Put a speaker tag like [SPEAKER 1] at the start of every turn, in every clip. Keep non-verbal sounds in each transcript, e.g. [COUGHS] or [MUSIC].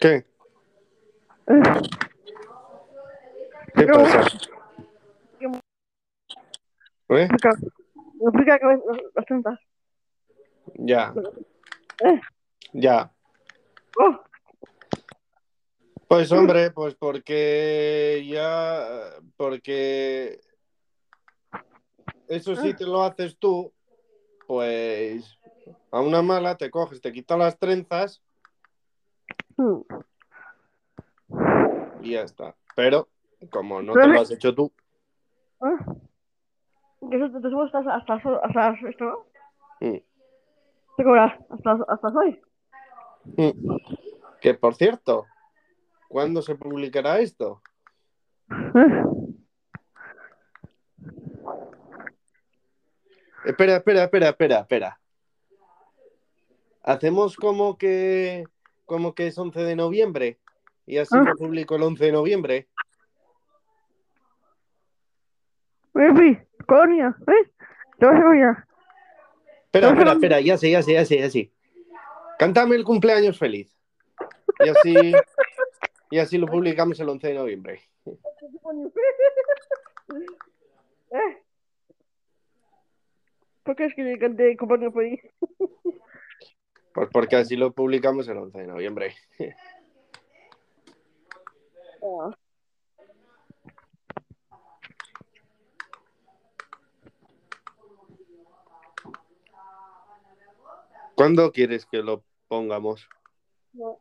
[SPEAKER 1] ¿Qué? ¿Qué
[SPEAKER 2] No.
[SPEAKER 1] pasa? ¿Eh?
[SPEAKER 2] explica. Que las tantas.
[SPEAKER 1] Ya,
[SPEAKER 2] Eh,
[SPEAKER 1] ya.
[SPEAKER 2] oh,
[SPEAKER 1] Pues hombre, pues porque ya, porque eso sí te lo haces tú, pues a una mala te coges, te quitas las trenzas. Y ya está. Pero como no te lo has hecho tú,
[SPEAKER 2] Ah. Te subes hasta, hasta, esto,
[SPEAKER 1] mm,
[SPEAKER 2] ¿Te cobras hasta, hasta hoy?
[SPEAKER 1] mm. que por cierto, ¿cuándo se publicará esto?
[SPEAKER 2] Eh, [LAUGHS]
[SPEAKER 1] Espera, espera, espera, espera, espera. Hacemos como que como que es 11 de noviembre y así
[SPEAKER 2] Ah.
[SPEAKER 1] lo publico el 11 de noviembre.
[SPEAKER 2] Baby, coño, ¿eh? A ya.
[SPEAKER 1] Espera,
[SPEAKER 2] No,
[SPEAKER 1] espera,
[SPEAKER 2] no.
[SPEAKER 1] espera, ya sé, ya sé, ya sé, ya sé. Cántame el cumpleaños feliz. Y así, y así lo publicamos el 11 de noviembre. [LAUGHS]
[SPEAKER 2] ¿Eh? ¿Por qué es que le canté cumpleaños feliz?
[SPEAKER 1] Pues porque así lo publicamos el 11 de noviembre. [LAUGHS] ¿Cuándo quieres que lo pongamos?
[SPEAKER 2] No.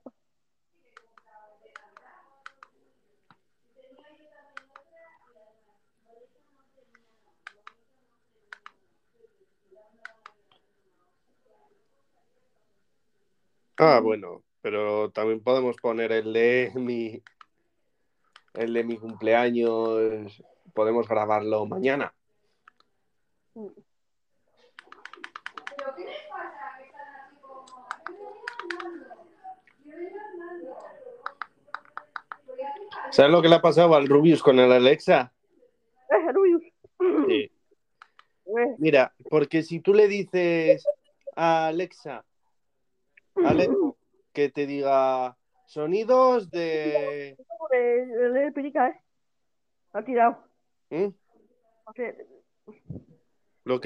[SPEAKER 1] Ah, bueno, pero también podemos poner el de mi el de mi cumpleaños. Podemos grabarlo mañana. ¿Sabes lo que le ha pasado al Rubius con el Alexa?
[SPEAKER 2] Eh, Rubius.
[SPEAKER 1] Sí. [LAUGHS]
[SPEAKER 2] Eh,
[SPEAKER 1] Mira, porque si tú le dices a Alexa, Alejo, [LAUGHS] que te diga sonidos de...
[SPEAKER 2] eh, el pelica, ¿eh? Ha tirado. Sea,
[SPEAKER 1] ¿Lo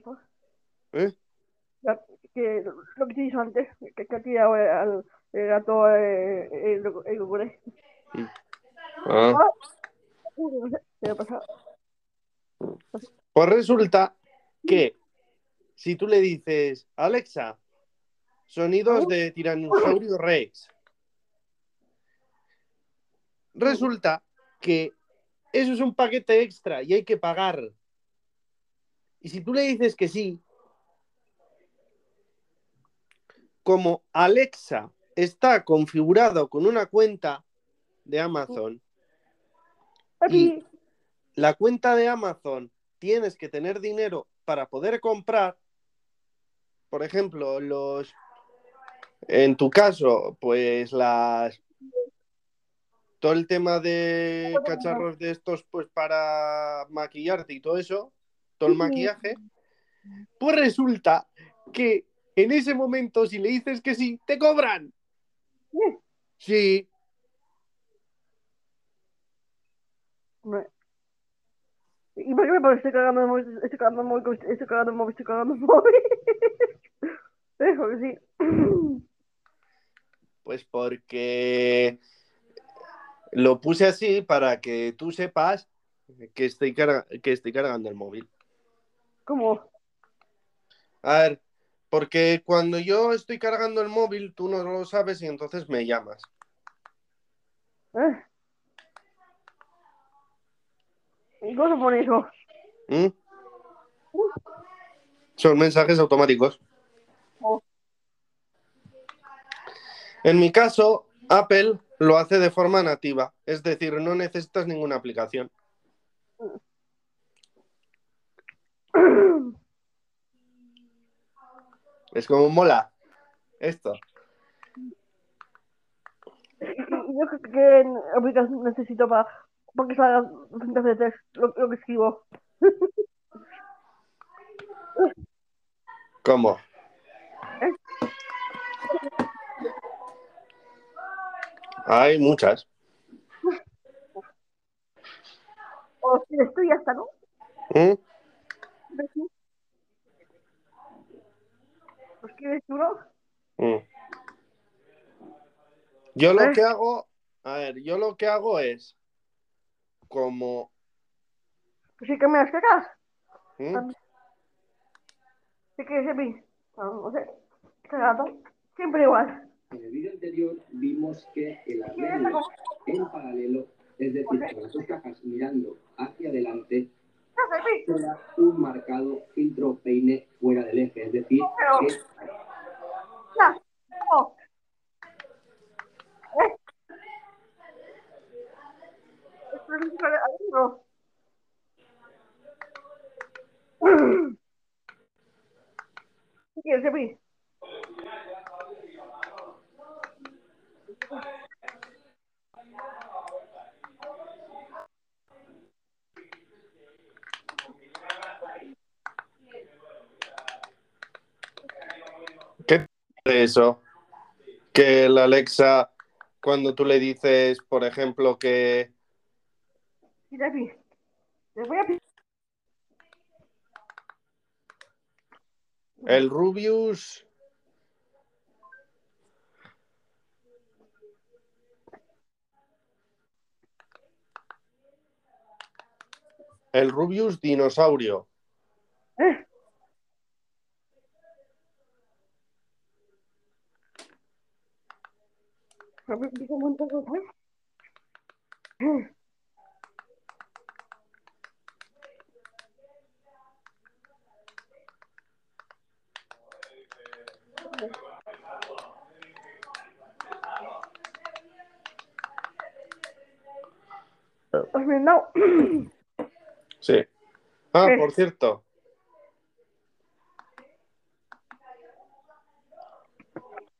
[SPEAKER 2] fue.
[SPEAKER 1] ¿Eh?
[SPEAKER 2] Ya, que lo que te dije antes, que, que ha tirado eh, al el gato eh, el, el.
[SPEAKER 1] Ah.
[SPEAKER 2] ¿qué pasado?
[SPEAKER 1] Pues resulta que si tú le dices, Alexa, sonidos de Tiranosaurio Rex, resulta que eso es un paquete extra y hay que pagar. Y si tú le dices que sí, como Alexa está configurado con una cuenta de Amazon, la cuenta de Amazon tienes que tener dinero para poder comprar, por ejemplo, los, en tu caso, pues las, todo el tema de cacharros de estos, pues para maquillarte y todo eso, todo el maquillaje, pues resulta que en ese momento, si le dices que sí, te cobran. Sí.
[SPEAKER 2] ¿Y por qué me estoy cagando el móvil, estoy cagando el móvil, estoy cagando el móvil, estoy cagando el móvil? [LAUGHS] Eh, porque sí. [CLEARS THROAT]
[SPEAKER 1] Pues porque lo puse así para que tú sepas que estoy, carga- que estoy cargando el móvil.
[SPEAKER 2] ¿Cómo?
[SPEAKER 1] A ver, porque cuando yo estoy cargando el móvil, tú no lo sabes y entonces me llamas.
[SPEAKER 2] ¿Eh? ¿Y cómo pone eso?
[SPEAKER 1] ¿Mm? Son mensajes automáticos.
[SPEAKER 2] Oh.
[SPEAKER 1] En mi caso, Apple lo hace de forma nativa, es decir, no necesitas ninguna aplicación. Es como mola esto.
[SPEAKER 2] Yo creo que aplicación necesito para, para que salga de test, lo, lo que escribo.
[SPEAKER 1] ¿Cómo? [LAUGHS] Hay muchas. [LAUGHS]
[SPEAKER 2] O si está, ¿no?
[SPEAKER 1] ¿Mm?
[SPEAKER 2] Pues quieres tú, ¿no?
[SPEAKER 1] Mm. Yo lo
[SPEAKER 2] ¿Eh?
[SPEAKER 1] que hago, a ver, yo lo que hago es como
[SPEAKER 2] Pues sí que me las cagas.
[SPEAKER 1] ¿Mm?
[SPEAKER 2] Sí que es mí. No sé. Cagado. Siempre igual.
[SPEAKER 3] En el vídeo anterior vimos que el
[SPEAKER 2] ¿Quieres
[SPEAKER 3] arreglo en paralelo, es decir, con las dos cajas mirando hacia adelante, queda un marcado filtro peine fuera del eje, es decir, que. [CLEARS THROAT]
[SPEAKER 2] No. ¿Eh? Esto es un chico de adentro. ¿Qué
[SPEAKER 1] de eso? Que el Alexa, cuando tú le dices, por ejemplo, que
[SPEAKER 2] Mira, Epi. Les voy a pi-
[SPEAKER 1] el Rubius el Rubius dinosaurio.
[SPEAKER 2] ¿Eh? A ver, empieza un de cosas. Pues no. [CLEARS THROAT]
[SPEAKER 1] Sí. Ah, por cierto.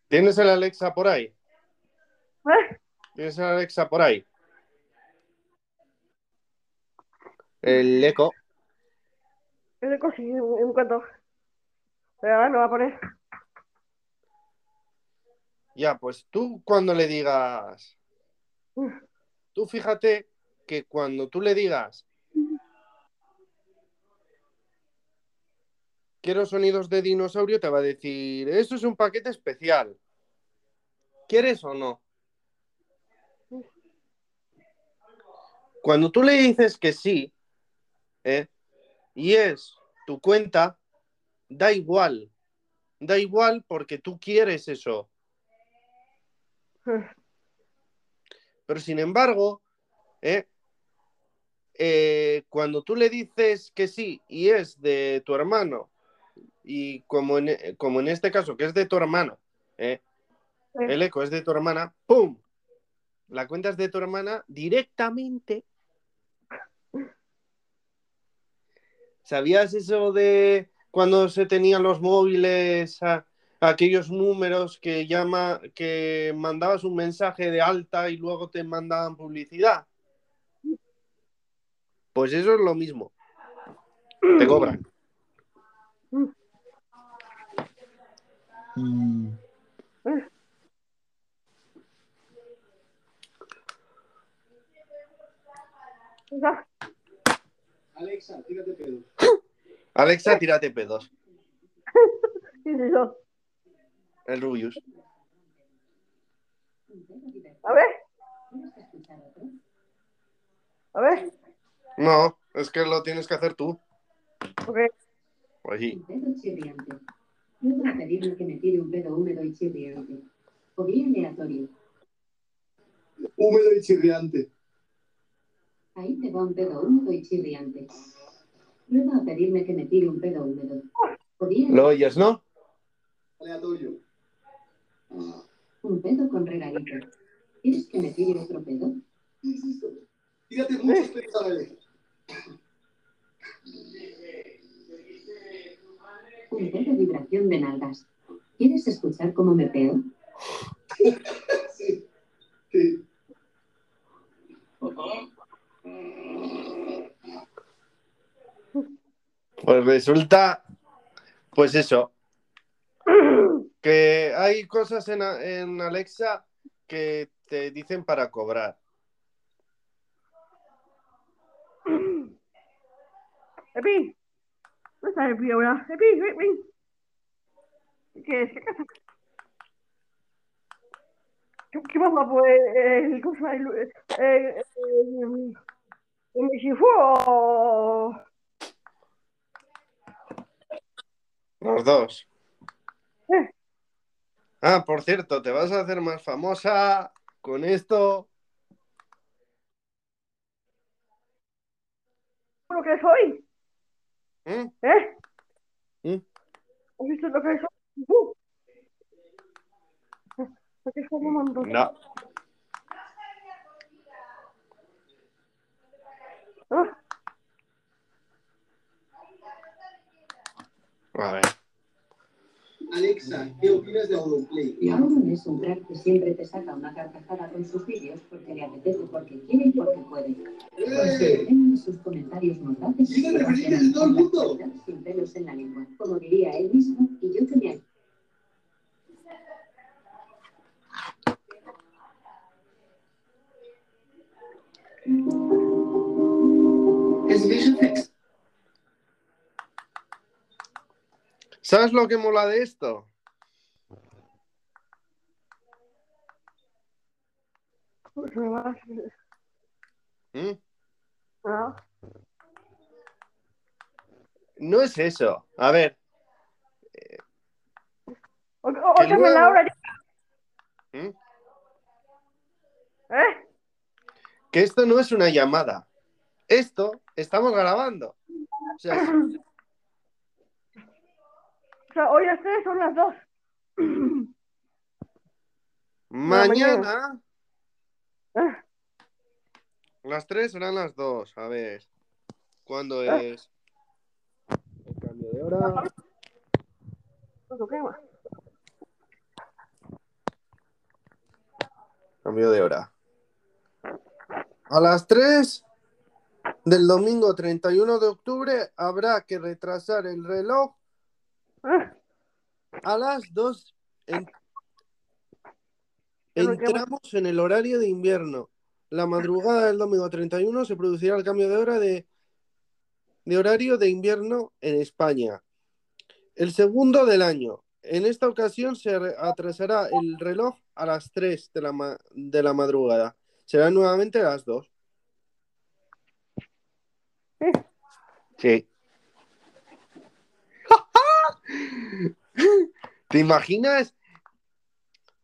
[SPEAKER 1] ¿Tienes el Alexa por ahí? [LAUGHS] ¿Tienes el Alexa por ahí? El eco.
[SPEAKER 2] Ese cosi, en cuanto. Pero ahora lo va a poner.
[SPEAKER 1] Ya, pues tú cuando le digas, tú fíjate que cuando tú le digas, quiero sonidos de dinosaurio, te va a decir, eso es un paquete especial. ¿Quieres o no? Cuando tú le dices que sí, ¿eh? y es tu cuenta, da igual. Da igual porque tú quieres eso. [LAUGHS] Pero sin embargo, ¿eh? Eh, cuando tú le dices que sí y es de tu hermano, y como en, como en este caso, que es de tu hermano, ¿eh?
[SPEAKER 2] Sí.
[SPEAKER 1] el eco es de tu hermana, ¡pum! La cuenta es de tu hermana directamente. ¿Sabías eso de cuando se tenían los móviles, a- aquellos números que llama, que mandabas un mensaje de alta y luego te mandaban publicidad? Pues eso es lo mismo. Te cobran. [COUGHS]
[SPEAKER 3] Alexa, tírate pedos.
[SPEAKER 1] Alexa, tírate pedos.
[SPEAKER 2] ¿Qué es eso?
[SPEAKER 1] El Rubius.
[SPEAKER 2] A ver. A ver.
[SPEAKER 1] No, es que lo tienes que hacer tú.
[SPEAKER 2] Ok.
[SPEAKER 1] Pues sí.
[SPEAKER 4] Un pedo chirriante. Yo voy a pedirle que me tire un pedo húmedo y chirriante. O bien aleatorio.
[SPEAKER 3] Húmedo y chirriante.
[SPEAKER 4] Ahí te va un pedo húmedo y chirriante. Prueba a pedirme que me tire un pedo húmedo. O bien
[SPEAKER 1] Lo oyes, ¿no?
[SPEAKER 3] Aleatorio.
[SPEAKER 4] un pedo con regalito. ¿Quieres que me tire otro pedo?
[SPEAKER 3] Tírate muchos pedos a la vez.
[SPEAKER 4] Vibración de nalgas. ¿Quieres escuchar cómo me peo? [LAUGHS]
[SPEAKER 3] Sí. Sí.
[SPEAKER 1] Pues resulta, pues eso, que hay cosas en, en Alexa que te dicen para cobrar.
[SPEAKER 2] Epi, ¿dónde está Epi ahora? Epi, ven, ven. ¿Qué es? ¿Qué pasa? ¿Qué, va pues el cosa el el el?
[SPEAKER 1] Los dos.
[SPEAKER 2] Eh.
[SPEAKER 1] Ah, por cierto, te vas a hacer más famosa con esto.
[SPEAKER 2] lo que soy,
[SPEAKER 1] ¿Mm?
[SPEAKER 2] ¿eh?
[SPEAKER 1] ¿Mm?
[SPEAKER 2] ¿Has visto lo que soy? Uh. ¿Por qué estás llamando?
[SPEAKER 1] No.
[SPEAKER 2] Ah,
[SPEAKER 1] A ver.
[SPEAKER 3] Alexa, ¿qué opinas de Auronplay?
[SPEAKER 4] Y Auron es un crack que siempre te saca una carcajada con sus vídeos porque le apetece, porque quiere y porque puede.
[SPEAKER 3] ¡Eh!
[SPEAKER 4] En sus comentarios mortales
[SPEAKER 3] Sigue referencias de todo el mundo.
[SPEAKER 4] sin pelos en la lengua, como diría él mismo, y yo
[SPEAKER 3] Es
[SPEAKER 1] ¿Sabes lo que mola de esto? ¿Mm? No es eso. A ver,
[SPEAKER 2] o, o,
[SPEAKER 1] Que
[SPEAKER 2] óyeme,
[SPEAKER 1] luego-
[SPEAKER 2] Laura.
[SPEAKER 1] ¿Mm?
[SPEAKER 2] ¿Eh?
[SPEAKER 1] que esto no es una llamada. Esto estamos grabando. O sea,
[SPEAKER 2] O sea, hoy las tres son las dos. [CLEARS THROAT]
[SPEAKER 1] mañana
[SPEAKER 2] Ah,
[SPEAKER 1] las tres serán las dos. A ver, ¿cuándo
[SPEAKER 2] Ah.
[SPEAKER 1] es? El cambio de hora. Cambio de hora. A las 3 del domingo 31 de octubre habrá que retrasar el reloj a las 2. En-
[SPEAKER 2] Pero que-
[SPEAKER 1] Entramos en el horario de invierno. La madrugada del domingo 31 se producirá el cambio de hora de, de horario de invierno en España. El segundo del año. En esta ocasión se atrasará el reloj a las 3 de la, ma- de la madrugada. Será nuevamente a las 2.
[SPEAKER 2] Sí.
[SPEAKER 1] ¿Te imaginas?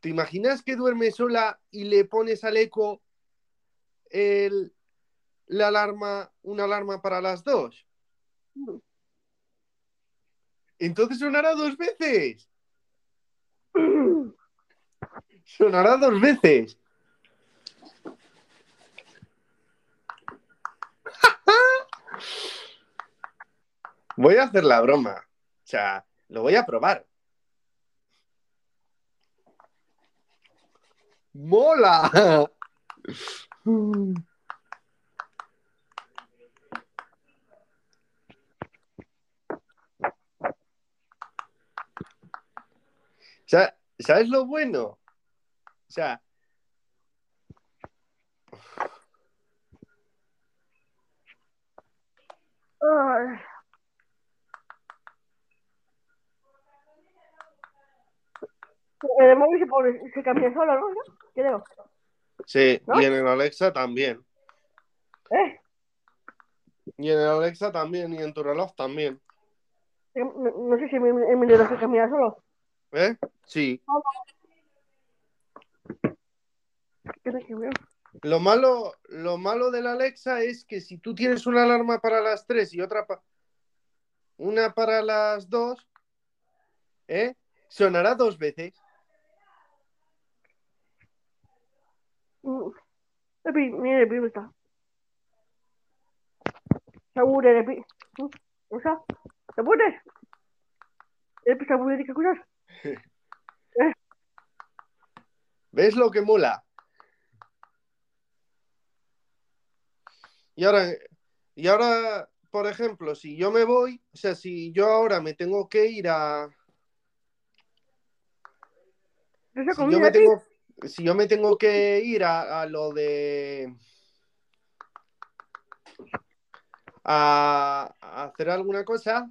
[SPEAKER 1] ¿Te imaginas que duerme sola y le pones al eco el, la alarma, una alarma para las dos? Entonces sonará dos veces. Sonará dos veces. [LAUGHS] Voy a hacer la broma. O sea, lo voy a probar. ¡Mola! [LAUGHS] Sa- ¿Sabes lo bueno? O sea,
[SPEAKER 2] Ay. El móvil se, pone, se cambia solo, ¿no? Creo.
[SPEAKER 1] sí,
[SPEAKER 2] ¿No?
[SPEAKER 1] y en el Alexa también.
[SPEAKER 2] ¿Eh?
[SPEAKER 1] Y en el Alexa también, y en tu reloj también.
[SPEAKER 2] No, no sé si mi, mi, mi reloj se cambia solo.
[SPEAKER 1] ¿Eh? Sí. Lo malo, lo malo del Alexa es que si tú tienes una alarma para las 3 y otra pa- una para las 2, ¿eh? Sonará dos veces.
[SPEAKER 2] Mm. Mira, Epi, está. Sabure, Epi. Mm. ¿Usa? ¿Sabure? Epi, sabure, ¿qué cosas? [LAUGHS]
[SPEAKER 1] ¿Ves lo que mola? Y ahora, y ahora, por ejemplo, si yo me voy, o sea, si yo ahora me tengo que ir a.
[SPEAKER 2] ¿Esa
[SPEAKER 1] Si yo me tengo, si yo me tengo que ir a, a lo de a, a hacer alguna cosa,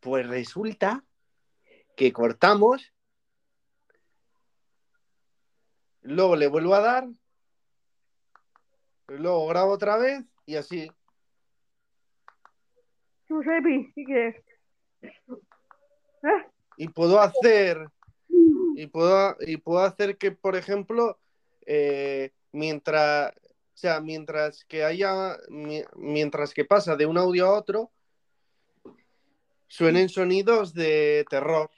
[SPEAKER 1] pues resulta que cortamos, luego le vuelvo a dar, luego grabo otra vez y así.
[SPEAKER 2] Pi, ¿qué quieres? ¿Eh?
[SPEAKER 1] Y puedo hacer, y puedo, y puedo hacer que, por ejemplo, eh, mientras, sea, mientras que haya, mi- mientras que pasa de un audio a otro, suenen sonidos de terror.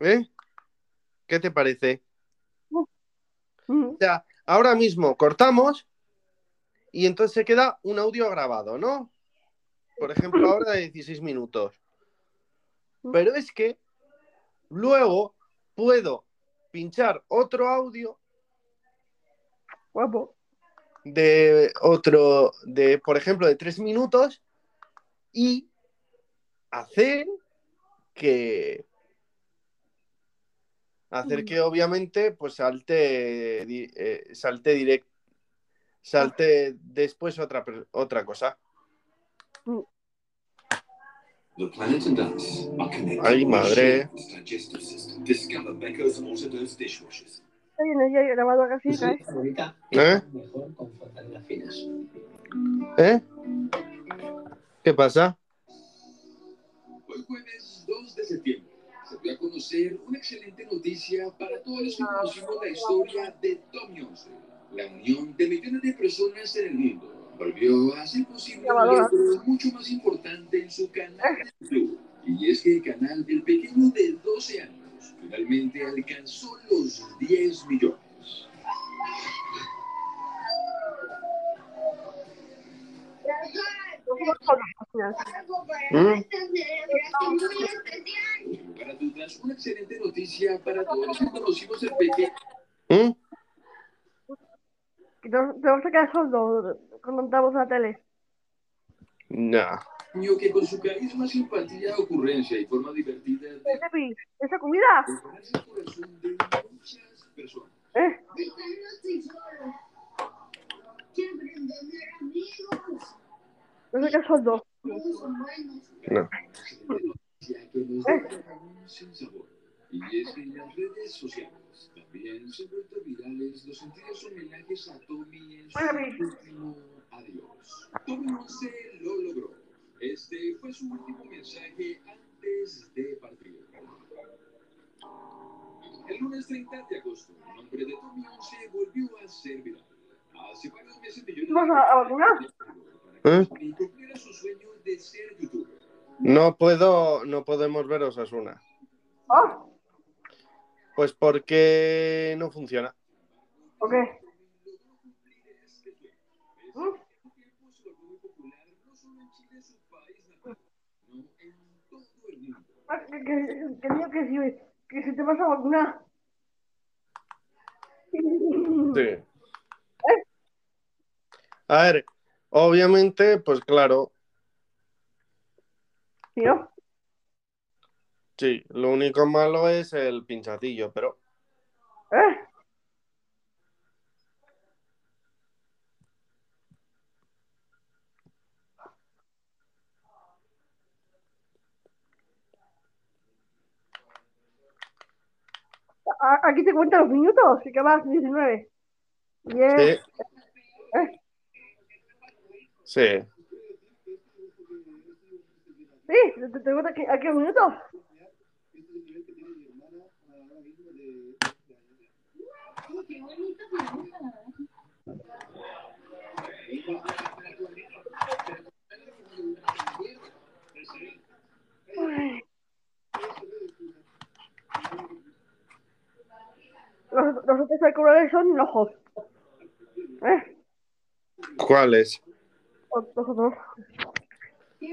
[SPEAKER 1] ¿Eh? ¿Qué te parece? O sea, ahora mismo cortamos y entonces se queda un audio grabado, ¿no? Por ejemplo, ahora de 16 minutos. Pero es que luego puedo pinchar otro audio
[SPEAKER 2] Guapo.
[SPEAKER 1] de otro, de, por ejemplo, de 3 minutos y hacer que hacer
[SPEAKER 2] Mm.
[SPEAKER 1] que obviamente pues salte eh, salte direct salte después otra otra cosa Ay, madre.
[SPEAKER 5] shared digestive system. Discover Becker's Autodose dishwashers.
[SPEAKER 2] Está bien, ya he grabado
[SPEAKER 6] favorita
[SPEAKER 1] ¿Eh?
[SPEAKER 6] finas.
[SPEAKER 1] ¿Eh? ¿Qué pasa?
[SPEAKER 5] Hoy jueves 2 de septiembre se dio a conocer una excelente noticia para todos los que conocimos la historia de Tommy 11. La unión de millones de personas en el mundo volvió a ser posible un
[SPEAKER 2] Grabadora.
[SPEAKER 5] logro mucho más importante en su canal de YouTube. Y es que el canal del pequeño de 12 años finalmente alcanzó los 10 millones.
[SPEAKER 1] ¿Mm?
[SPEAKER 5] Sin lugar a dudas, una excelente noticia para todos los que conocimos el pequeño
[SPEAKER 1] ¿Mm?
[SPEAKER 2] Que te, te vas a quedar sordo cuando entramos a la tele.
[SPEAKER 1] No.
[SPEAKER 5] niño que con su carisma, simpatía, ocurrencia y forma divertida de
[SPEAKER 2] ¿esa comida?
[SPEAKER 5] el corazón de muchas personas.
[SPEAKER 2] ¿Eh? No sé qué sordo.
[SPEAKER 1] No.
[SPEAKER 5] Una Y es que en las redes sociales también se han vuelto virales los sentidos homenajes a Tommy en su último adiós. Tommy 11 lo logró. Este fue su último mensaje antes de partir. El lunes 30 de agosto, el nombre de Tommy 11 volvió a ser viral. Hace varios meses millones
[SPEAKER 2] ¿Vas a- a vacunar?
[SPEAKER 1] ¿Eh?
[SPEAKER 5] y cumpliera su sueño de ser youtuber.
[SPEAKER 1] No puedo, no podemos ver Osasuna.
[SPEAKER 2] ¿Oh?
[SPEAKER 1] Pues porque no funciona.
[SPEAKER 2] ¿O qué? Ah, Que, que, que digo que si, que si te vas a vacunar.
[SPEAKER 1] Sí. A ver, obviamente, pues claro,
[SPEAKER 2] ¿Sí, no?
[SPEAKER 1] Sí, lo único malo es el pinchacillo, pero
[SPEAKER 2] ¿Eh? Aquí te cuentan los minutos, y que vas 19. 10.
[SPEAKER 1] sí.
[SPEAKER 2] ¿Eh?
[SPEAKER 1] Sí.
[SPEAKER 2] Sí, te, te cuenta aquí, aquí los minutos. Los, los otros colores son ojos. ¿Eh?
[SPEAKER 1] ¿Cuáles?
[SPEAKER 2] Los los otros.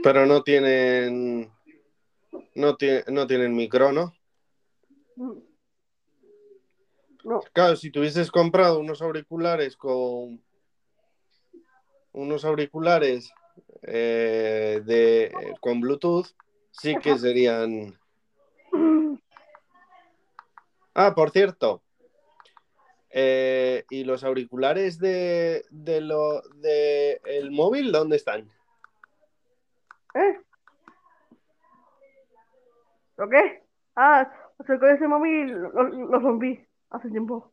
[SPEAKER 1] Pero no tienen. No, tie- no tienen micro, ¿no?
[SPEAKER 2] Mm. No.
[SPEAKER 1] Claro, si tuvieses comprado unos auriculares con. Unos auriculares eh, de, con Bluetooth sí que serían... Ah, por cierto. eh, ¿Y los auriculares de, de lo de el móvil dónde están?
[SPEAKER 2] ¿Eh? ¿Lo qué? Ah, con ese móvil lo, lo rompí hace tiempo.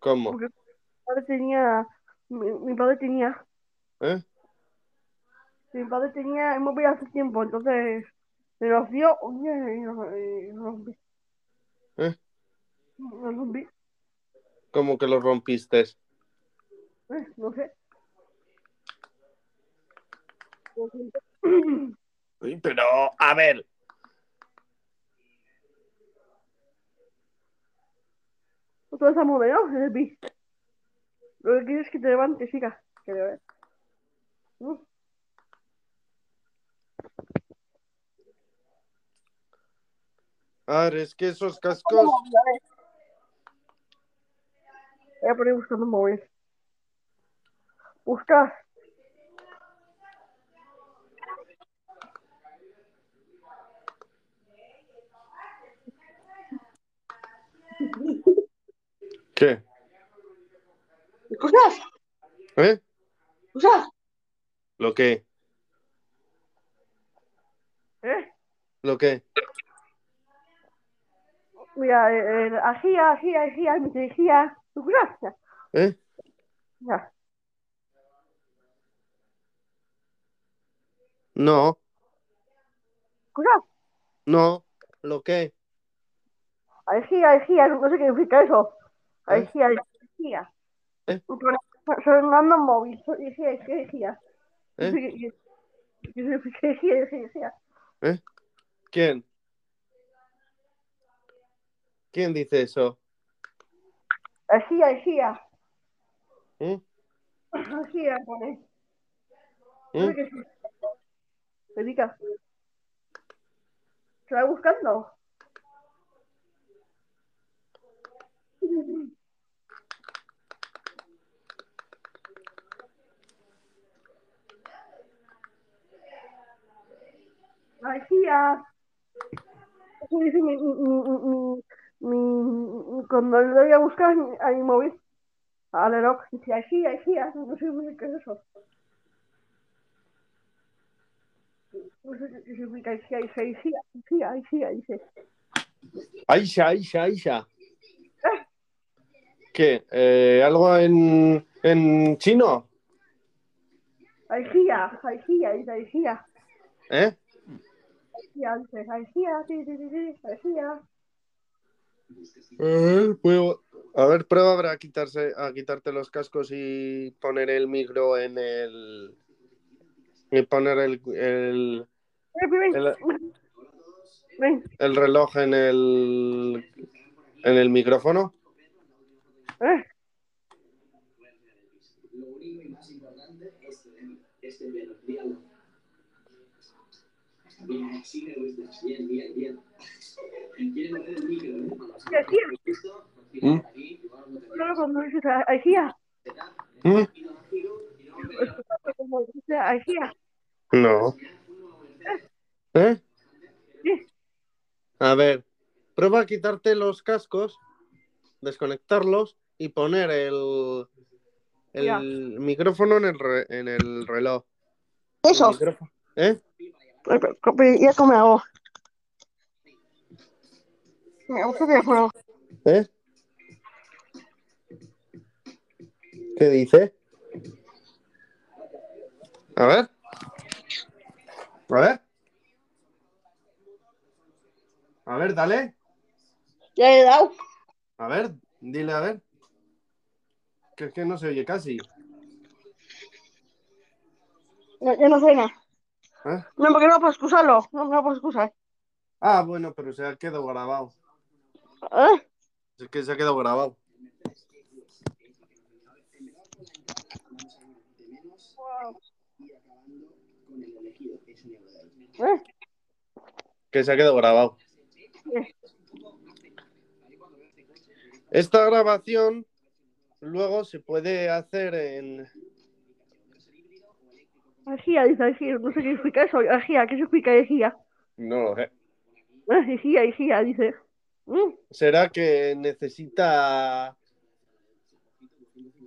[SPEAKER 1] ¿Cómo?
[SPEAKER 2] Porque mi padre tenía, mi, mi padre tenía,
[SPEAKER 1] ¿Eh?
[SPEAKER 2] mi padre tenía el móvil hace tiempo, entonces me lo dio un día y lo, y lo rompí.
[SPEAKER 1] ¿Eh?
[SPEAKER 2] Lo rompí,
[SPEAKER 1] ¿Cómo que lo rompiste?
[SPEAKER 2] ¿eh? No sé. [CLEARS THROAT]
[SPEAKER 1] Pero, a ver,
[SPEAKER 2] Todo está muy bien, ¿no? Bi. Lo que quieres es que te levantes, hija. Que de ver. ¿No?
[SPEAKER 1] a ver, es que esos cascos...
[SPEAKER 2] Voy a poner buscando móviles. Busca.
[SPEAKER 1] ¿Qué?
[SPEAKER 2] ¿Escuchas?
[SPEAKER 1] ¿Eh? ¿Lo qué?
[SPEAKER 2] ¿Eh?
[SPEAKER 1] ¿Lo qué?
[SPEAKER 2] Mira, eh, eh, agía, agía, agía, me agía. Ya,
[SPEAKER 1] ¿Eh?
[SPEAKER 2] ya.
[SPEAKER 1] No,
[SPEAKER 2] ¿Escuchas?
[SPEAKER 1] no, ¿lo qué?
[SPEAKER 2] Agía, agía, no sé qué significa eso.
[SPEAKER 1] ¿Eh?
[SPEAKER 2] Agía, agía.
[SPEAKER 1] ¿Eh?
[SPEAKER 2] Sonando móvil, agía, agía.
[SPEAKER 1] ¿Eh?
[SPEAKER 2] Agía, agía, agía.
[SPEAKER 1] ¿Quién? ¿Quién dice eso?
[SPEAKER 2] Agía, agía.
[SPEAKER 1] ¿Eh?
[SPEAKER 2] Agía, pone.
[SPEAKER 1] ¿Eh?
[SPEAKER 2] qué. Dedica. ¿Se va buscando? Agía. Eso dice mi, mi, mi, mi, cuando le doy a buscar a mi móvil, al reloj, dice agía, agía. No sé qué es eso. No sé qué significa agía, agía, agía, agía, dice.
[SPEAKER 1] Aisha, Aisha, Aisha. ¿Qué? Eh, ¿Algo en, en chino?
[SPEAKER 2] Agía, dice agía.
[SPEAKER 1] ¿Eh?
[SPEAKER 2] Dice agía, sí, sí, sí, sí.
[SPEAKER 1] Eh, puedo- A ver, prueba ahora a, quitarse, a quitarte los cascos y poner el micro en el... Y poner el, el, el, el reloj en el, en el micrófono.
[SPEAKER 2] eh.
[SPEAKER 3] Lo único y más importante es, es el de los diálogos. Bien, sí me gusta. Bien, bien, bien. Quieren mover el micro, ¿eh? No
[SPEAKER 2] Solo cuando dices agía,
[SPEAKER 1] ¿Mm?
[SPEAKER 2] como dice agía.
[SPEAKER 1] No. ¿Eh?
[SPEAKER 2] Sí.
[SPEAKER 1] A ver, prueba a quitarte los cascos, desconectarlos y poner el, el micrófono en el, re- en el reloj.
[SPEAKER 2] Eso.
[SPEAKER 1] El. ¿Eh?
[SPEAKER 2] ¿Ya cómo hago? Me gusta el teléfono.
[SPEAKER 1] ¿Eh? ¿Qué dice? A ver. A ver. A ver, dale.
[SPEAKER 2] Ya he dado.
[SPEAKER 1] A ver, dile a ver. Que es que no se oye casi.
[SPEAKER 2] Ya, ya no suena.
[SPEAKER 1] ¿Eh?
[SPEAKER 2] No, porque no puedo excusarlo. No, no puedo excusar.
[SPEAKER 1] Ah, bueno, pero se ha quedado grabado.
[SPEAKER 2] ¿Eh?
[SPEAKER 1] Es que se ha quedado grabado.
[SPEAKER 2] ¿Eh?
[SPEAKER 1] Que se ha quedado grabado. Esta grabación luego se puede hacer en...
[SPEAKER 2] Energía, dice, energía, no sé qué significa eso. Energía, ¿qué significa energía?
[SPEAKER 1] No lo sé.
[SPEAKER 2] Energía, energía, dice. Mm,
[SPEAKER 1] Será que necesita...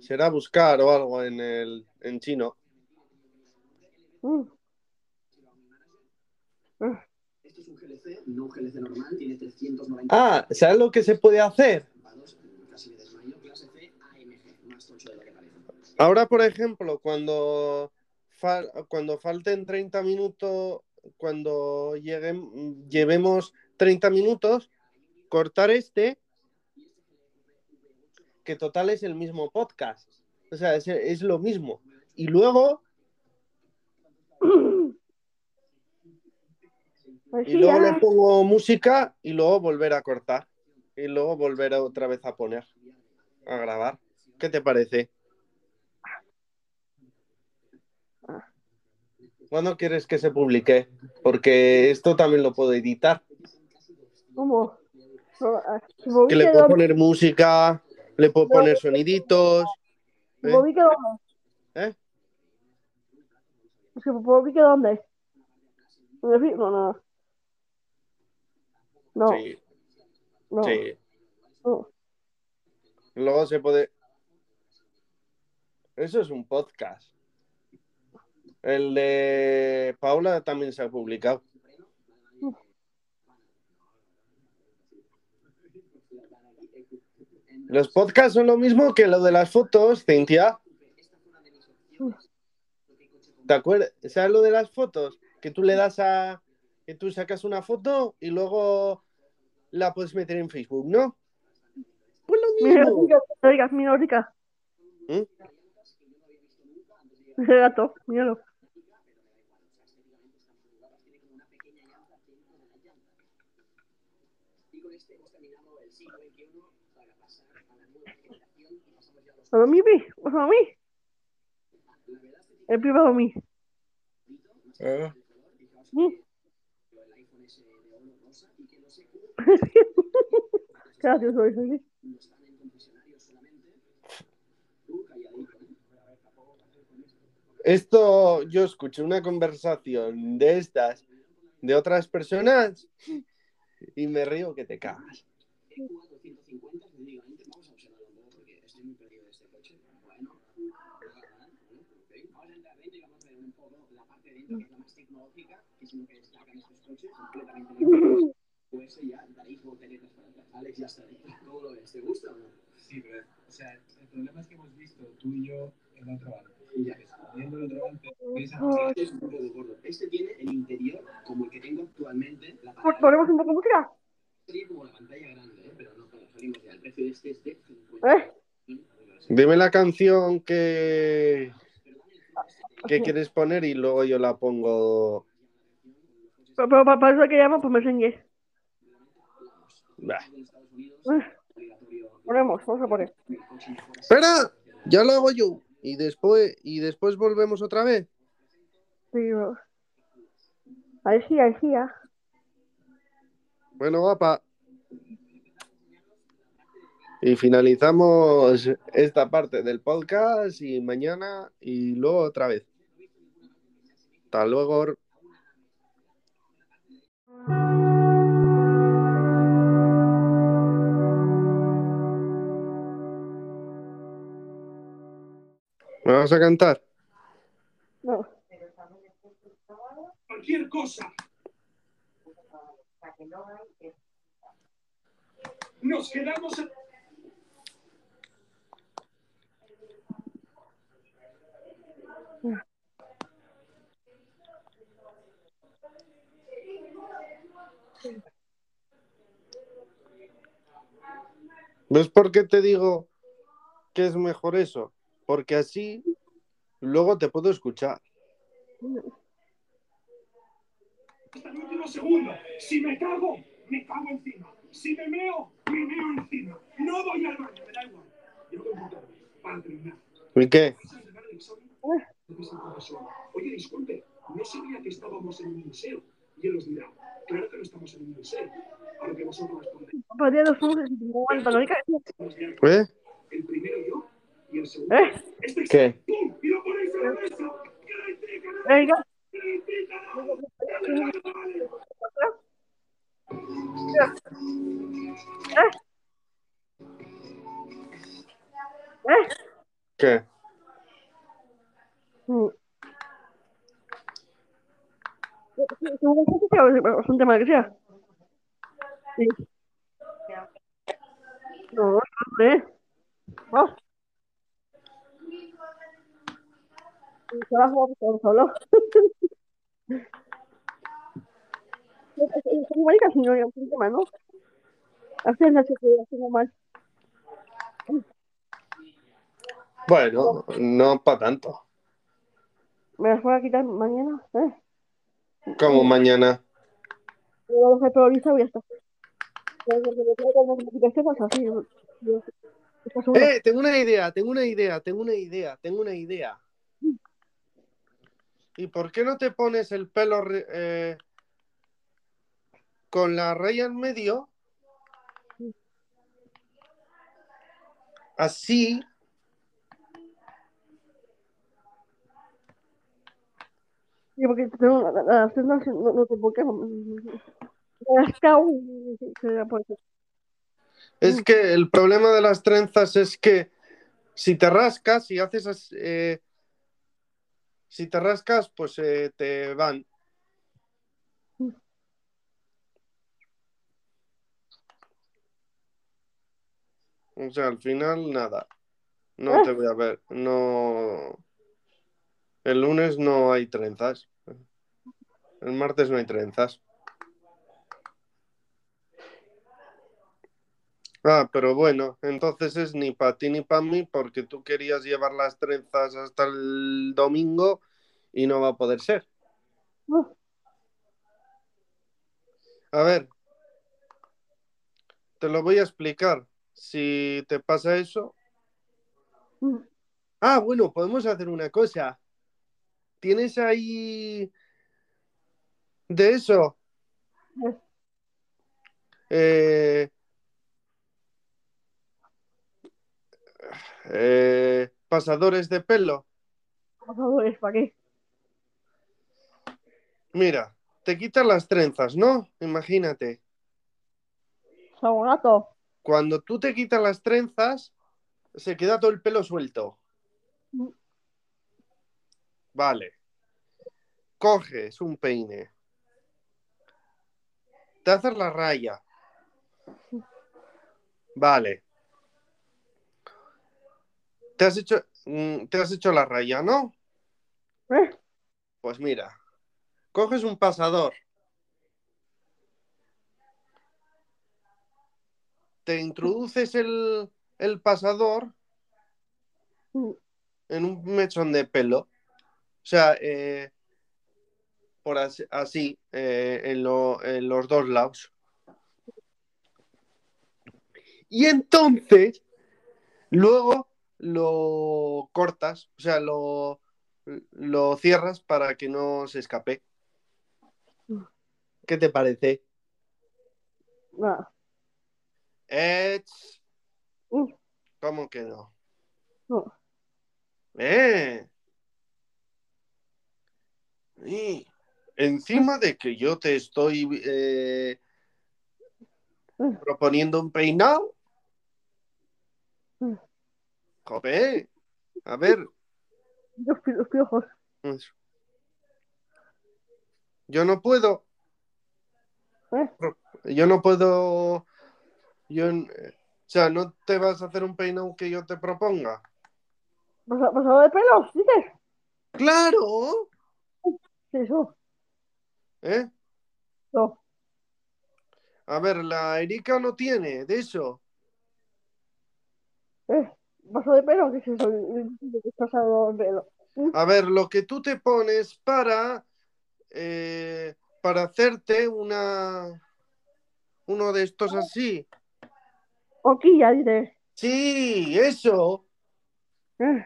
[SPEAKER 1] Será buscar o algo en el en chino.
[SPEAKER 2] mm.
[SPEAKER 3] Esto es un GLC, no un GLC normal, tiene 390
[SPEAKER 1] Ah, ¿sabes lo que se puede hacer?
[SPEAKER 3] grados, casi me desmayo, clase C AMG, más tocho de lo que parece.
[SPEAKER 1] Ahora, por ejemplo, cuando, fal- cuando falten 30 minutos, cuando lleguen, llevemos 30 minutos, cortar este, que total es el mismo podcast. O sea, es, es lo mismo. Y luego, y luego le pongo música y luego volver a cortar. Y luego volver otra vez a poner, a grabar. ¿Qué te parece? ¿Cuándo quieres que se publique? Porque esto también lo puedo editar.
[SPEAKER 2] ¿Cómo? No, ah,
[SPEAKER 1] Que le puedo
[SPEAKER 2] dónde-
[SPEAKER 1] poner música, le puedo poner soniditos. ¿eh?
[SPEAKER 2] dónde.
[SPEAKER 1] ¿Eh?
[SPEAKER 2] Supongo que dónde. En fin, No, no. No,
[SPEAKER 1] Sí,
[SPEAKER 2] no.
[SPEAKER 1] sí.
[SPEAKER 2] no.
[SPEAKER 1] Luego se puede. Eso es un podcast. El de Paula también se ha publicado. Los podcasts son lo mismo que lo de las fotos, Cintia. ¿Te acuerdas? ¿Sabes lo de las fotos? Que tú le das a. que tú sacas una foto y luego la puedes meter en Facebook, ¿no? Pues lo mismo.
[SPEAKER 2] Minorica, minorica, minorica.
[SPEAKER 1] ¿Mm?
[SPEAKER 2] Ese gato, míralo. ¿A mí? ¿Vas a mí? El privado a mí. Gracioso eso, sí.
[SPEAKER 1] Esto, yo escuché una conversación de estas, de otras personas, y me río que te cagas.
[SPEAKER 3] EQ450, técnicamente, vamos a observarlo un poco porque estoy muy perdido de este coche. Bueno, vamos a entrar dentro y vamos a ver un poco la parte de dentro que es la más tecnológica, que destacan estos coches, completamente eléctricos. Pues ya daréis volteretas para atrás. Alex ya está dentro. ¿Cómo lo ves? ¿Te gusta o no?
[SPEAKER 7] Sí, pero, o sea, el problema es que hemos visto tú y yo en otro banco.
[SPEAKER 3] Ya.
[SPEAKER 7] Viendo el otro banco, ves
[SPEAKER 3] Este es un poco gordo. Este tiene el interior como el que tengo actualmente. La
[SPEAKER 2] Pues ponemos un poco de música.
[SPEAKER 3] sería como la pantalla grande, ¿eh? pero no, pero salimos ya. El precio de este es de 50.
[SPEAKER 2] ¿Eh?
[SPEAKER 1] Dime la canción que, que quieres poner y luego yo la pongo.
[SPEAKER 2] Pero, pero para eso que llamo, pues me enseñes.
[SPEAKER 1] Bah.
[SPEAKER 2] Ponemos, vamos a poner.
[SPEAKER 1] Espera, ya lo hago yo. Y después, y después volvemos otra vez.
[SPEAKER 2] Sí, bueno. Ahí sí, ahí sí, ah.
[SPEAKER 1] Bueno, guapa. Y finalizamos esta parte del podcast y mañana y luego otra vez. Hasta luego. ¿Me vas a cantar?
[SPEAKER 2] No.
[SPEAKER 7] cualquier cosa. Nos quedamos en...
[SPEAKER 1] ¿Ves por qué te digo que es mejor eso? Porque así luego te puedo escuchar.
[SPEAKER 7] el último segundo. Si me cago, me cago encima. Si me meo, me meo encima. No voy al baño, me da igual. Yo para terminar.
[SPEAKER 1] ¿Y qué?
[SPEAKER 7] Oye, disculpe, no sabía que estábamos en un museo. Y él os dirá, claro que no estamos en un museo. A lo que vosotros respondéis.
[SPEAKER 2] Para día dos somos el 50, ¿no?
[SPEAKER 1] ¿Eh?
[SPEAKER 7] ¡Critica, no!
[SPEAKER 2] Venga.
[SPEAKER 7] ¡Critica, no!
[SPEAKER 2] ¿Eh?
[SPEAKER 1] ¿Qué?
[SPEAKER 2] Mm. Según bastante claro, bastante mal que sea. Sí. No, hombre. No. Y se va a jugar por solo. Si no, ¿no? Hacer la seguridad, haciendo mal.
[SPEAKER 1] Bueno, no para tanto.
[SPEAKER 2] Me las voy a quitar mañana, ¿eh?
[SPEAKER 1] Como mañana.
[SPEAKER 2] Voy a dejar priorizado y seguro.
[SPEAKER 1] Eh, tengo una idea, tengo una idea, tengo una idea, tengo una idea. ¿Y por qué no te pones el pelo eh, con la raya en medio? Así,
[SPEAKER 2] Sí, porque no, no
[SPEAKER 1] es que el problema de las trenzas es que si te rascas y haces eh, si te rascas, pues eh, te van. O sea, al final nada. No te voy a ver. No. El lunes no hay trenzas. El martes no hay trenzas. Ah, pero bueno, entonces es ni para ti ni para mí porque tú querías llevar las trenzas hasta el domingo y no va a poder ser. A ver, te lo voy a explicar. Si te pasa eso.
[SPEAKER 2] Mm.
[SPEAKER 1] Ah, bueno, podemos hacer una cosa. ¿Tienes ahí de eso?
[SPEAKER 2] Eh.
[SPEAKER 1] Eh, eh, pasadores de pelo.
[SPEAKER 2] Pasadores, ¿para qué?
[SPEAKER 1] Mira, te quitas las trenzas, ¿no? Imagínate.
[SPEAKER 2] Sabonato.
[SPEAKER 1] Cuando tú te quitas las trenzas, se queda todo el pelo suelto.
[SPEAKER 2] Mm.
[SPEAKER 1] Vale. Coges un peine. Te haces la raya. Vale. Te has hecho, mm, te has hecho la raya, ¿no?
[SPEAKER 2] ¿Eh?
[SPEAKER 1] Pues mira, coges un pasador. Te introduces el, el pasador
[SPEAKER 2] Mm.
[SPEAKER 1] en un mechón de pelo. O sea, eh, por así, así, eh, en, lo- en los dos lados. Y entonces, luego lo cortas, o sea, lo, lo cierras para que no se escape. ¿Qué te parece?
[SPEAKER 2] Nada.
[SPEAKER 1] Ech,
[SPEAKER 2] Mm.
[SPEAKER 1] ¿Cómo que no?
[SPEAKER 2] No.
[SPEAKER 1] ¡Eh! Y encima de que yo te estoy eh,
[SPEAKER 2] Mm.
[SPEAKER 1] proponiendo un peinado. Joder, a ver,
[SPEAKER 2] Los, los piojos.
[SPEAKER 1] Eso. Yo no puedo.
[SPEAKER 2] ¿Eh?
[SPEAKER 1] Yo no puedo. Yo, o sea, no te vas a hacer un peinado que yo te proponga.
[SPEAKER 2] Pasa- ¿Pasado de pelos? ¿Dices?
[SPEAKER 1] ¡Claro!
[SPEAKER 2] Eso.
[SPEAKER 1] ¿Eh?
[SPEAKER 2] No.
[SPEAKER 1] A ver, la Erika no tiene de eso.
[SPEAKER 2] ¿Eh? ¿Paso de pelo? ¿Qué es eso? ¿Qué pasado de pelo?
[SPEAKER 1] A ver, lo que tú te pones para. eh, para hacerte una. Uno de estos así.
[SPEAKER 2] Horquilla, dices.
[SPEAKER 1] Sí, eso.
[SPEAKER 2] ¿Eh?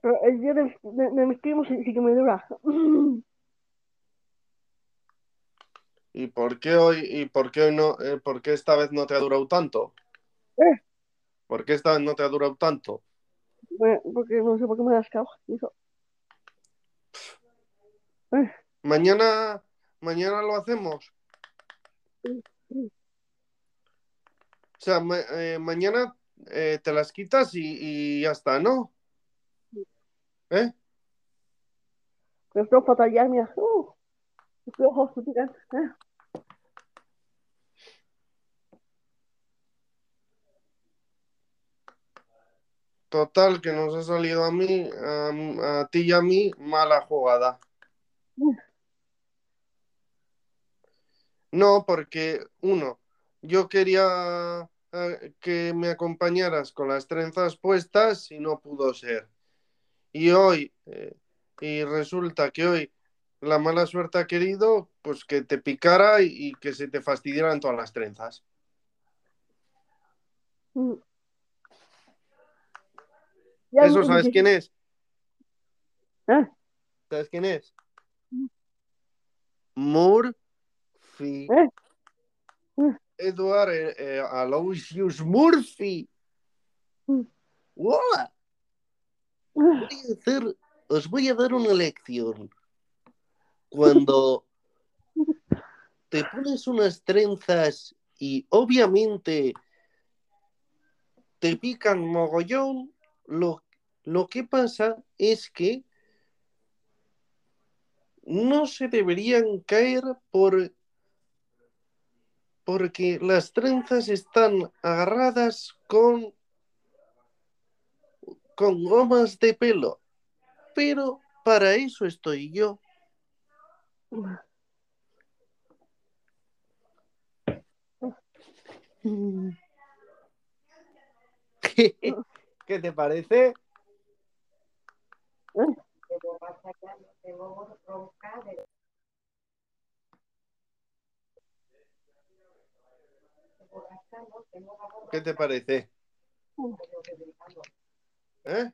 [SPEAKER 2] Pero el día de, de, de mis primos sí, sí que me dura.
[SPEAKER 1] ¿Y por qué hoy, y por qué hoy no, eh, por qué esta vez no te ha durado tanto?
[SPEAKER 2] Eh.
[SPEAKER 1] ¿Por qué esta vez no te ha durado tanto?
[SPEAKER 2] Bueno, porque no sé por qué me das cabo. Hijo. Eh,
[SPEAKER 1] Mañana, mañana lo hacemos. O sea, ma- eh, mañana eh, te las quitas y, y ya está, ¿no? ¿Eh?
[SPEAKER 2] me estoy fatal ya, mira. Uh,
[SPEAKER 1] Total, que nos ha salido a mí, a, ti y a mí, mala jugada. No, porque uno, yo quería eh, que me acompañaras con las trenzas puestas y no pudo ser. Y hoy, eh, y resulta que hoy la mala suerte ha querido, pues que te picara y, y que se te fastidiaran todas las trenzas.
[SPEAKER 2] Mm. Ya,
[SPEAKER 1] ¿Eso sabes quién es?
[SPEAKER 2] ¿Eh?
[SPEAKER 1] ¿Sabes quién es? Murphy.
[SPEAKER 2] ¿Eh? Mm.
[SPEAKER 1] Edward eh, eh, Aloysius Murphy.
[SPEAKER 2] Mm.
[SPEAKER 1] ¡Hola!
[SPEAKER 2] Ah,
[SPEAKER 1] Voy a hacer- os voy a dar una lección. Cuando te pones unas trenzas y obviamente te pican mogollón, lo, lo que pasa es que no se deberían caer por porque las trenzas están agarradas con con gomas de pelo. Pero para eso estoy yo. [LAUGHS] ¿Qué te parece? ¿Qué te parece? ¿Eh?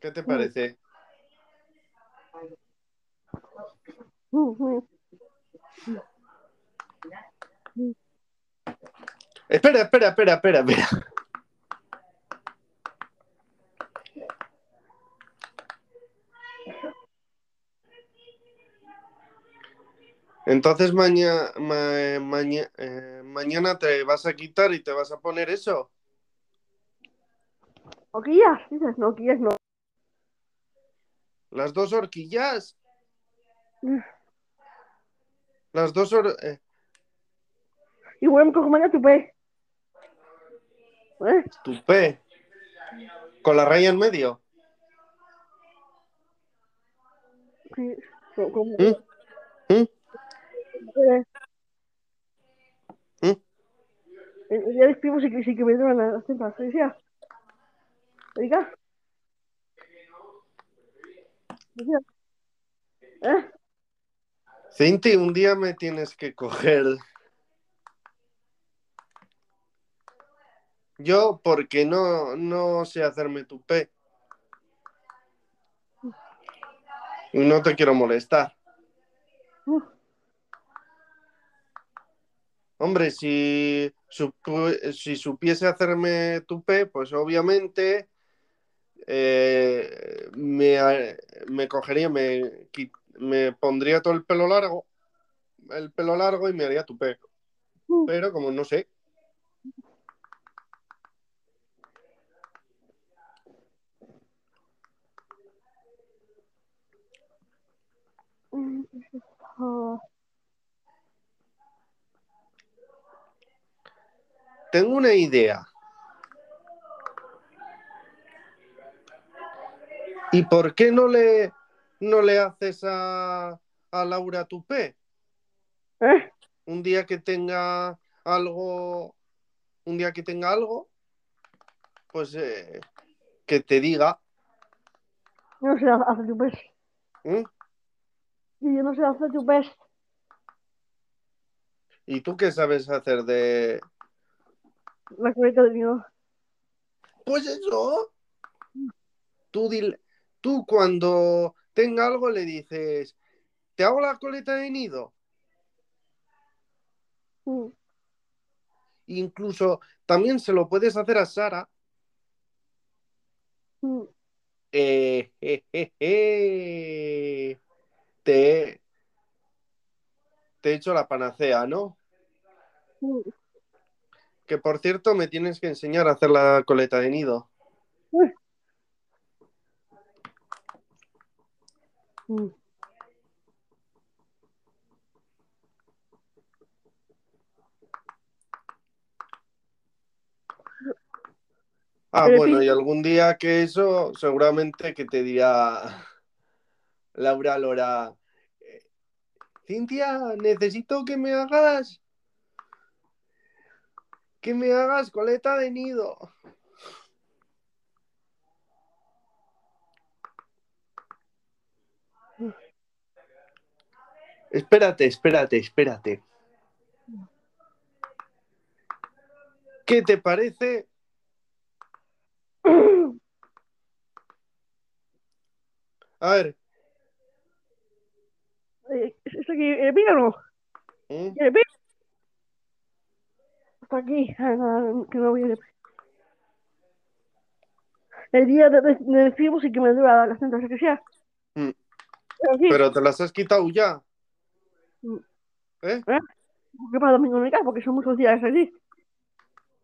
[SPEAKER 1] ¿Qué te parece? Espera, espera, espera, espera, espera. Entonces mañana, mañana te vas a quitar y te vas a poner eso.
[SPEAKER 2] Dices, no, no.
[SPEAKER 1] Las dos horquillas.
[SPEAKER 2] Mm.
[SPEAKER 1] Las dos hor- eh,
[SPEAKER 2] Igual me cojo mañana tu pe. ¿Eh?
[SPEAKER 1] tupé. Con la raya en medio.
[SPEAKER 2] Sí. como-
[SPEAKER 1] ¿Mm? ¿Mm?
[SPEAKER 2] Eh. Día de primo sí que, me duelen las tentas, ¿sí?
[SPEAKER 1] Cinti, un día me tienes que coger. Yo, porque no, no sé hacerme tupé. Y no te quiero molestar. Hombre, si, si supiese hacerme tupé, pues obviamente eh, me, me cogería, me, me pondría todo el pelo largo, el pelo largo y me haría tupé.
[SPEAKER 2] uh.
[SPEAKER 1] Pero como no sé, tengo una idea. ¿Y por qué no le, no le haces a, a Laura tupé?
[SPEAKER 2] ¿Eh?
[SPEAKER 1] Un día que tenga algo, un día que tenga algo, pues eh, que te diga.
[SPEAKER 2] Yo no sé hacer tu pez.
[SPEAKER 1] ¿eh?
[SPEAKER 2] Y yo no sé hacer tu pez.
[SPEAKER 1] ¿Y tú qué sabes hacer de...?
[SPEAKER 2] La coleta de mi mamá.
[SPEAKER 1] Pues eso. Tú, dile- tú cuando tenga algo le dices, te hago la coleta de nido.
[SPEAKER 2] Mm.
[SPEAKER 1] Incluso también se lo puedes hacer a Sara.
[SPEAKER 2] Mm.
[SPEAKER 1] Eh, je, je. Te, te he hecho la panacea, ¿no?
[SPEAKER 2] Mm.
[SPEAKER 1] Que por cierto me tienes que enseñar a hacer la coleta de nido.
[SPEAKER 2] Mm.
[SPEAKER 1] Ah,
[SPEAKER 2] Pero
[SPEAKER 1] bueno,
[SPEAKER 2] sí.
[SPEAKER 1] y algún día que eso, seguramente que te dirá Laura Lora, eh, Cintia, necesito que me hagas, que me hagas coleta de nido. Espérate, espérate, espérate. ¿Qué te parece? A ver,
[SPEAKER 2] Eh, ¿Esto aquí, el pico o no?
[SPEAKER 1] ¿eh?
[SPEAKER 2] Está aquí, ah, que no voy a... El día de, de, y que me dura las tantas que sea.
[SPEAKER 1] Mm.
[SPEAKER 2] Pero
[SPEAKER 1] te las has quitado ya.
[SPEAKER 2] Mm.
[SPEAKER 1] ¿Eh?
[SPEAKER 2] porque para domingo no cae, porque son muchos días así.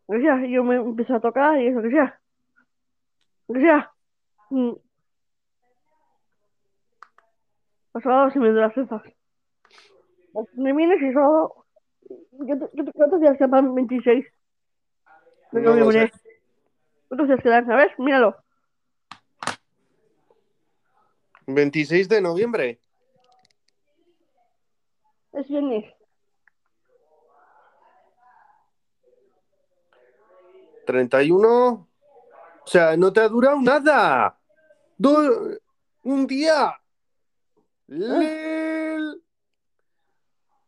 [SPEAKER 2] Lo que sea, yo me empiezo a tocar y eso que sea. Lo que sea. Mm. Los sábados se me duran las cestas. Me vienes y sábado. ¿Yo te- yo te- ¿Cuántos días quedan para el 26? De
[SPEAKER 1] No lo
[SPEAKER 2] noviembre.
[SPEAKER 1] sé.
[SPEAKER 2] ¿Cuántos días quedan? Ver, míralo.
[SPEAKER 1] 26 de noviembre.
[SPEAKER 2] Es viernes.
[SPEAKER 1] 31. O sea, no te ha durado nada. Do- un día. Lel.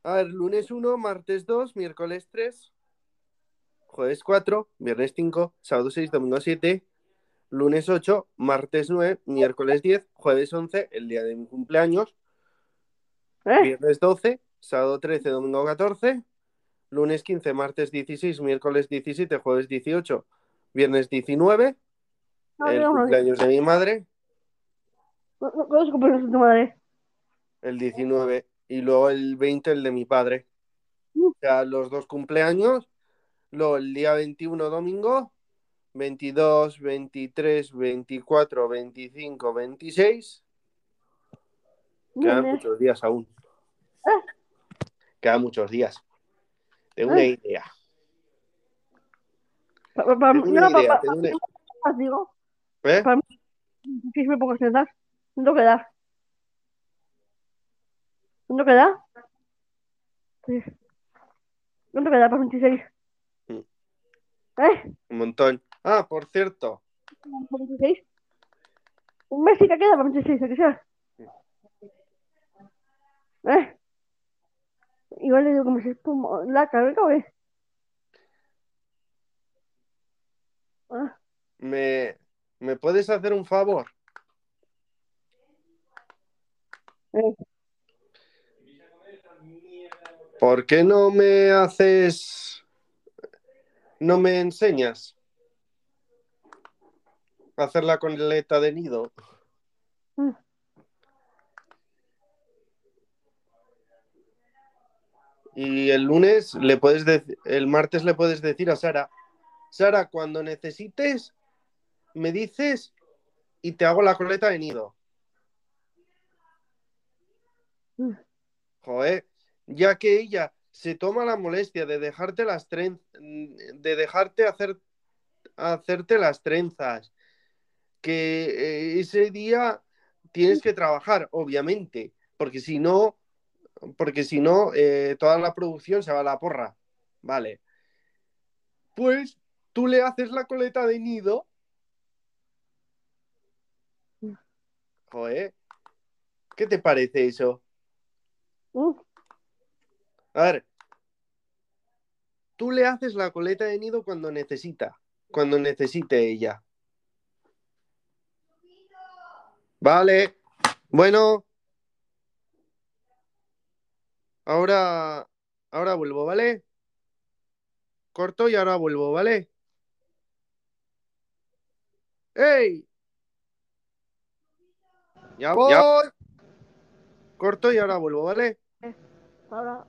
[SPEAKER 1] A ver, lunes 1, martes 2, miércoles 3, jueves 4, viernes 5, sábado 6, domingo 7, lunes 8, martes 9, miércoles 10, jueves 11, el día de mi cumpleaños,
[SPEAKER 2] ¿Eh?
[SPEAKER 1] viernes 12, sábado 13, domingo 14, lunes 15, martes 16, miércoles 17, jueves 18, viernes 19,
[SPEAKER 2] No,
[SPEAKER 1] el
[SPEAKER 2] no, no, no.
[SPEAKER 1] cumpleaños de mi madre,
[SPEAKER 2] ¿Cuándo es el cumpleaños de tu madre?
[SPEAKER 1] el 19, y luego el 20, el de mi padre.
[SPEAKER 2] Mm.
[SPEAKER 1] O sea, los dos cumpleaños, luego el día 21, domingo, 22, 23, 24, 25, 26. Quedan muchos días aún.
[SPEAKER 2] Ah.
[SPEAKER 1] Quedan muchos días. Tengo una idea.
[SPEAKER 2] Pa- pa- pa-
[SPEAKER 1] Tengo una
[SPEAKER 2] no, pa-
[SPEAKER 1] idea,
[SPEAKER 2] pa-
[SPEAKER 1] tengo una-
[SPEAKER 2] pa- digo,
[SPEAKER 1] ¿Eh?
[SPEAKER 2] Pa- si me pongo cestas, ¿cuánto queda? ¿Cuánto queda? ¿Cuánto queda para 26?
[SPEAKER 1] Mm.
[SPEAKER 2] ¿Eh?
[SPEAKER 1] Un montón. Ah, por cierto,
[SPEAKER 2] ¿Para 26? Un mes sí que queda para 26, ¿a que sea? ¿Eh? Igual le digo que me se como la carga, ¿o qué? Ah,
[SPEAKER 1] ¿me, ¿me puedes hacer un favor?
[SPEAKER 2] eh,
[SPEAKER 1] ¿Por qué no me haces, no me enseñas a hacer la coleta de nido? Y el lunes le puedes el martes le puedes decir a Sara, Sara, cuando necesites, me dices y te hago la coleta de nido.
[SPEAKER 2] Mm.
[SPEAKER 1] Joder, ya que ella se toma la molestia de dejarte las tren de dejarte hacer hacerte las trenzas, que eh, ese día tienes que trabajar, obviamente, porque si no, porque si no, eh, toda la producción se va a la porra. Vale. Pues tú le haces la coleta de nido. Joder. ¿Qué te parece eso? A ver. Tú le haces la coleta de nido cuando necesita, cuando necesite ella. Vale. Bueno. Ahora, ahora vuelvo, ¿vale? Corto y ahora vuelvo, ¿vale? ¡Ey! Ya voy. Corto y ahora vuelvo, ¿vale?
[SPEAKER 2] Ahora.